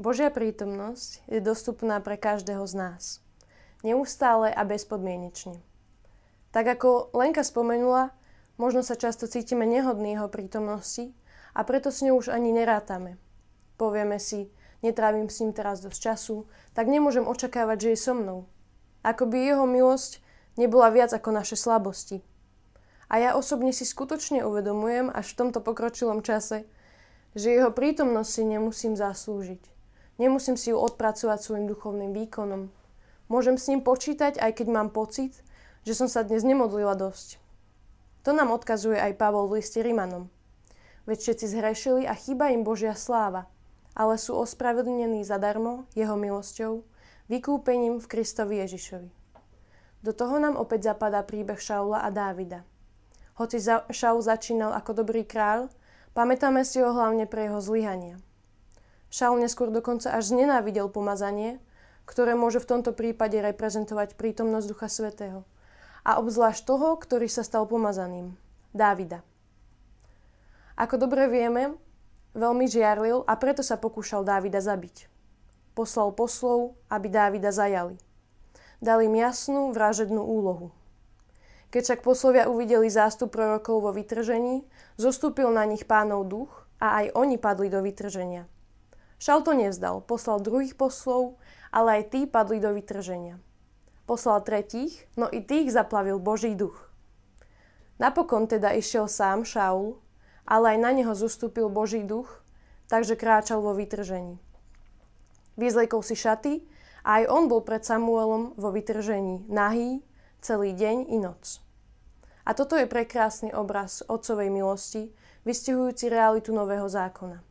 Božia prítomnosť je dostupná pre každého z nás. Neustále a bezpodmienečne. Tak ako Lenka spomenula, možno sa často cítime nehodní jeho prítomnosti a preto s ňou už ani nerátame. Povieme si, netrávim s ním teraz dosť času, tak nemôžem očakávať, že je so mnou. Ako by jeho milosť nebola viac ako naše slabosti. A ja osobne si skutočne uvedomujem až v tomto pokročilom čase, že jeho prítomnosť si nemusím zaslúžiť. Nemusím si ju odpracovať svojim duchovným výkonom. Môžem s ním počítať, aj keď mám pocit, že som sa dnes nemodlila dosť. To nám odkazuje aj Pavol v liste Rimanom. Veď všetci zhrešili a chýba im Božia sláva, ale sú ospravedlnení zadarmo jeho milosťou, vykúpením v Kristovi Ježišovi. Do toho nám opäť zapadá príbeh Šaula a Dávida. Hoci Šaul začínal ako dobrý kráľ, pamätáme si ho hlavne pre jeho zlyhania – Šaul neskôr dokonca až znenávidel pomazanie, ktoré môže v tomto prípade reprezentovať prítomnosť Ducha Svetého. A obzvlášť toho, ktorý sa stal pomazaným, Dávida. Ako dobre vieme, veľmi žiarlil a preto sa pokúšal Dávida zabiť. Poslal poslov, aby Dávida zajali. Dali im jasnú vražednú úlohu. Keď však poslovia uvideli zástup prorokov vo vytržení, zostúpil na nich pánov duch a aj oni padli do vytrženia – Šal to nevzdal, poslal druhých poslov, ale aj tí padli do vytrženia. Poslal tretích, no i tých zaplavil Boží duch. Napokon teda išiel sám Šaul, ale aj na neho zostúpil Boží duch, takže kráčal vo vytržení. Vyzlekol si šaty a aj on bol pred Samuelom vo vytržení, nahý, celý deň i noc. A toto je prekrásny obraz otcovej milosti, vystihujúci realitu nového zákona.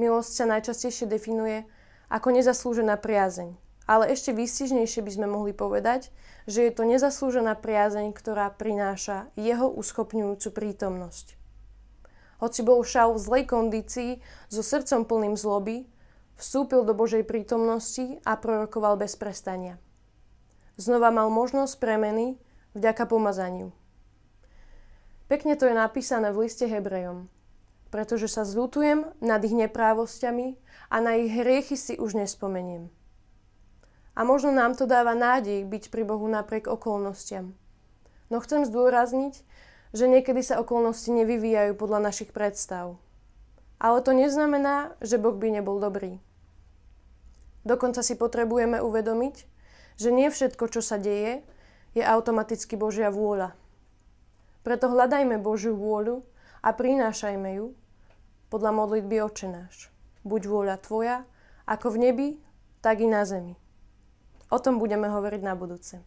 Milosť sa najčastejšie definuje ako nezaslúžená priazeň. Ale ešte výstižnejšie by sme mohli povedať, že je to nezaslúžená priazeň, ktorá prináša jeho uschopňujúcu prítomnosť. Hoci bol Šaul v zlej kondícii, so srdcom plným zloby, vstúpil do Božej prítomnosti a prorokoval bez prestania. Znova mal možnosť premeny vďaka pomazaniu. Pekne to je napísané v liste Hebrejom pretože sa zľutujem nad ich neprávosťami a na ich hriechy si už nespomeniem. A možno nám to dáva nádej byť pri Bohu napriek okolnostiam. No chcem zdôrazniť, že niekedy sa okolnosti nevyvíjajú podľa našich predstav. Ale to neznamená, že Boh by nebol dobrý. Dokonca si potrebujeme uvedomiť, že nie všetko, čo sa deje, je automaticky Božia vôľa. Preto hľadajme Božiu vôľu a prinášajme ju podľa modlitby očenáš. Buď vôľa Tvoja, ako v nebi, tak i na zemi. O tom budeme hovoriť na budúce.